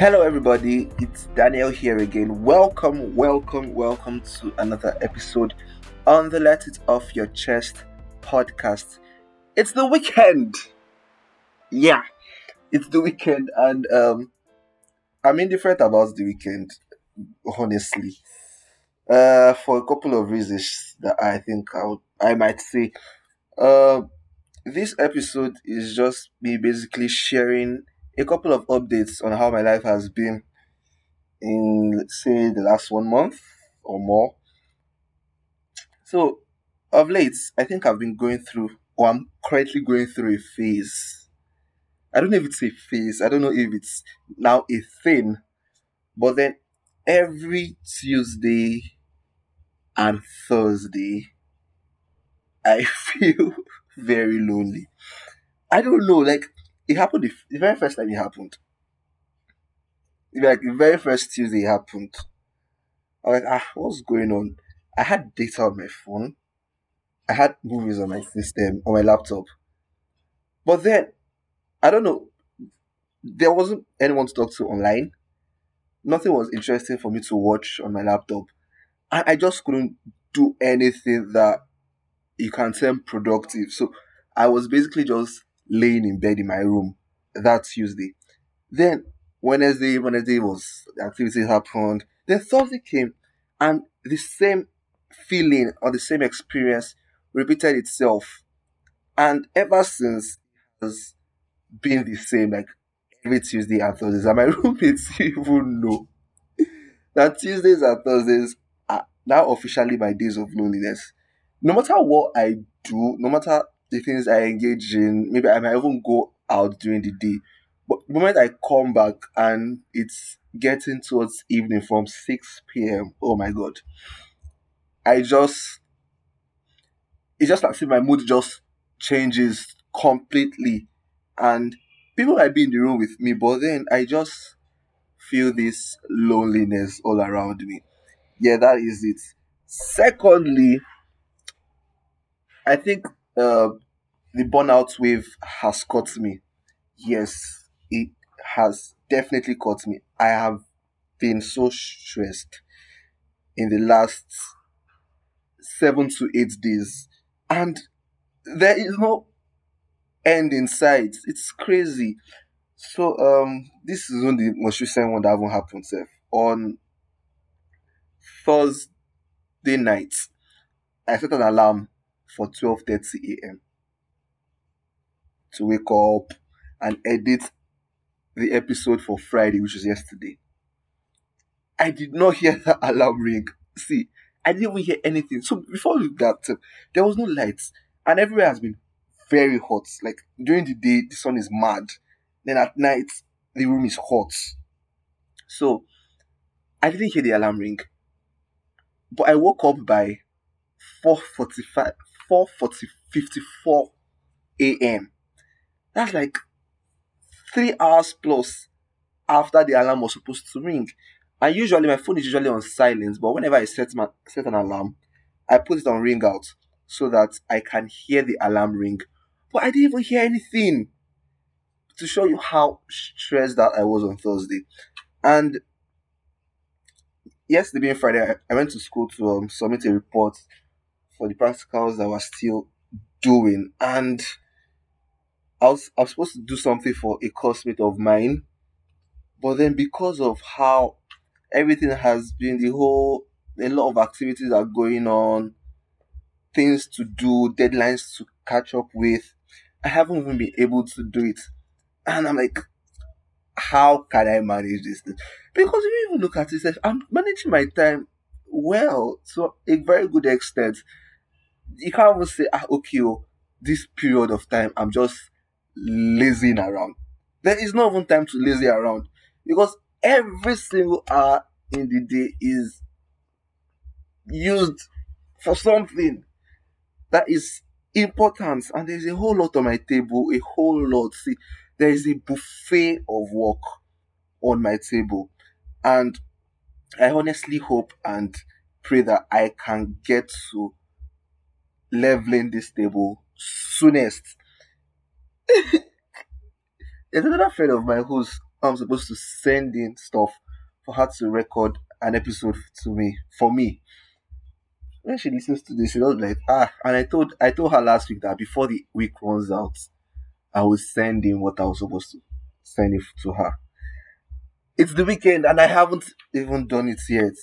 Hello, everybody. It's Daniel here again. Welcome, welcome, welcome to another episode on the Let It Off Your Chest podcast. It's the weekend. Yeah, it's the weekend, and um, I'm indifferent about the weekend, honestly. Uh, for a couple of reasons that I think I I might say. Uh, this episode is just me basically sharing a couple of updates on how my life has been in, say, the last one month or more. So, of late, I think I've been going through, or I'm currently going through a phase. I don't know if it's a phase, I don't know if it's now a thing, but then every Tuesday and Thursday, I feel very lonely. I don't know, like it happened the, the very first time it happened. Like the very first Tuesday it happened. I was like, ah, what's going on? I had data on my phone. I had movies on my system, on my laptop. But then, I don't know, there wasn't anyone to talk to online. Nothing was interesting for me to watch on my laptop. And I just couldn't do anything that you can term productive. So I was basically just laying in bed in my room that Tuesday. Then Wednesday, Wednesday was the activity happened. Then Thursday came and the same feeling or the same experience repeated itself. And ever since it has been the same, like every Tuesday and Thursdays. And my roommates even know that Tuesdays and Thursdays are now officially my days of loneliness. No matter what I do, no matter the things I engage in, maybe I might even go out during the day. But the moment I come back and it's getting towards evening from 6 p.m., oh my god. I just it's just like if my mood just changes completely and people might be in the room with me, but then I just feel this loneliness all around me. Yeah, that is it. Secondly, I think uh, the burnout wave has caught me. Yes, it has definitely caught me. I have been so stressed in the last seven to eight days, and there is no end in sight. It's crazy. So um, this is only the most recent one that haven't happened. On Thursday night, I set an alarm for twelve thirty a.m. to wake up and edit the episode for Friday, which was yesterday. I did not hear that alarm ring. See, I didn't even hear anything. So before that, uh, there was no lights, and everywhere has been very hot. Like during the day, the sun is mad. Then at night, the room is hot. So I didn't hear the alarm ring. But I woke up by 4:45, 4:40, 54 a.m. That's like three hours plus after the alarm was supposed to ring. And usually my phone is usually on silence, but whenever I set my set an alarm, I put it on ring out so that I can hear the alarm ring but I didn't even hear anything to show you how stressed that I was on Thursday. And yesterday being Friday, I, went to school to um, submit a report for the practicals that was still doing. And I was, I was supposed to do something for a classmate of mine. But then because of how everything has been, the whole, a lot of activities are going on, things to do, deadlines to catch up with, I haven't even been able to do it. And I'm like, how can I manage this thing? Because if you even look at it, I'm managing my time well to a very good extent. You can't even say, ah, okay, oh, this period of time, I'm just lazing around. There is not even time to lazy around because every single hour in the day is used for something that is importance and there's a whole lot on my table a whole lot see there is a buffet of work on my table and i honestly hope and pray that i can get to leveling this table soonest there's another friend of mine who's I'm supposed to send in stuff for her to record an episode to me for me. When she listens to this, she was like, ah, and I told I told her last week that before the week runs out, I will send in what I was supposed to send it to her. It's the weekend and I haven't even done it yet.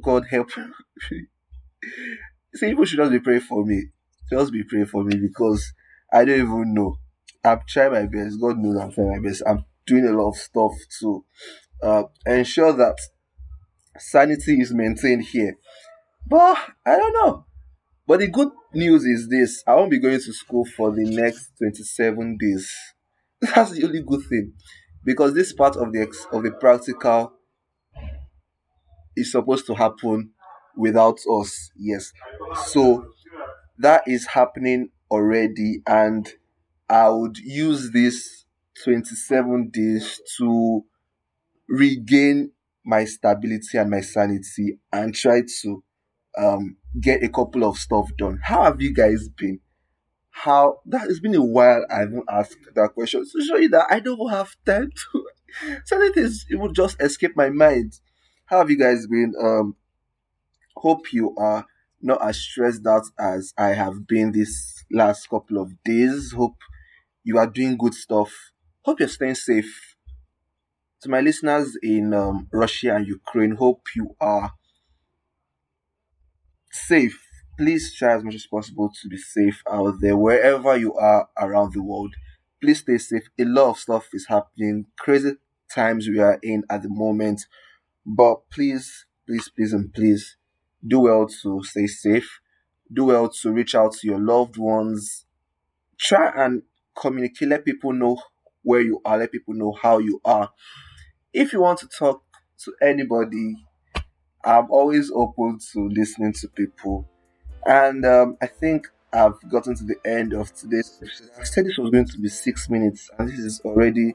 God help. See, people should just be praying for me. Just be praying for me because I don't even know. I'm trying my best. God knows I'm trying my best. I'm doing a lot of stuff to uh, ensure that sanity is maintained here. But I don't know. But the good news is this I won't be going to school for the next 27 days. That's the only good thing. Because this part of the ex- of the practical is supposed to happen without us. Yes. So that is happening already and I would use this 27 days to regain my stability and my sanity and try to um, get a couple of stuff done. How have you guys been? How that has been a while I haven't asked that question to show you that I don't have time to. Certain things it would just escape my mind. How have you guys been? Um, hope you are not as stressed out as I have been this last couple of days. Hope you are doing good stuff. Hope you're staying safe. To my listeners in um, Russia and Ukraine, hope you are safe. Please try as much as possible to be safe out there, wherever you are around the world. Please stay safe. A lot of stuff is happening. Crazy times we are in at the moment. But please, please, please, and please do well to stay safe. Do well to reach out to your loved ones. Try and communicate. Let people know where you are. Let people know how you are. If you want to talk to anybody, I'm always open to listening to people. And um, I think I've gotten to the end of today's. I said this was going to be six minutes, and this is already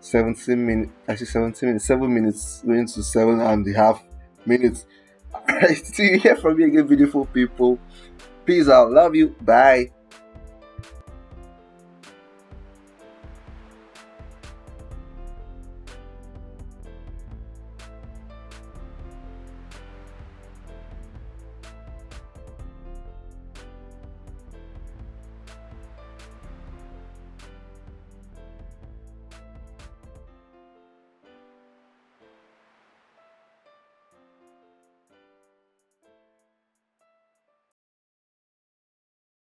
17 minutes. Actually, 17 minutes, seven minutes, going to seven and a half minutes. See you hear from me again, beautiful people. Peace out. Love you. Bye.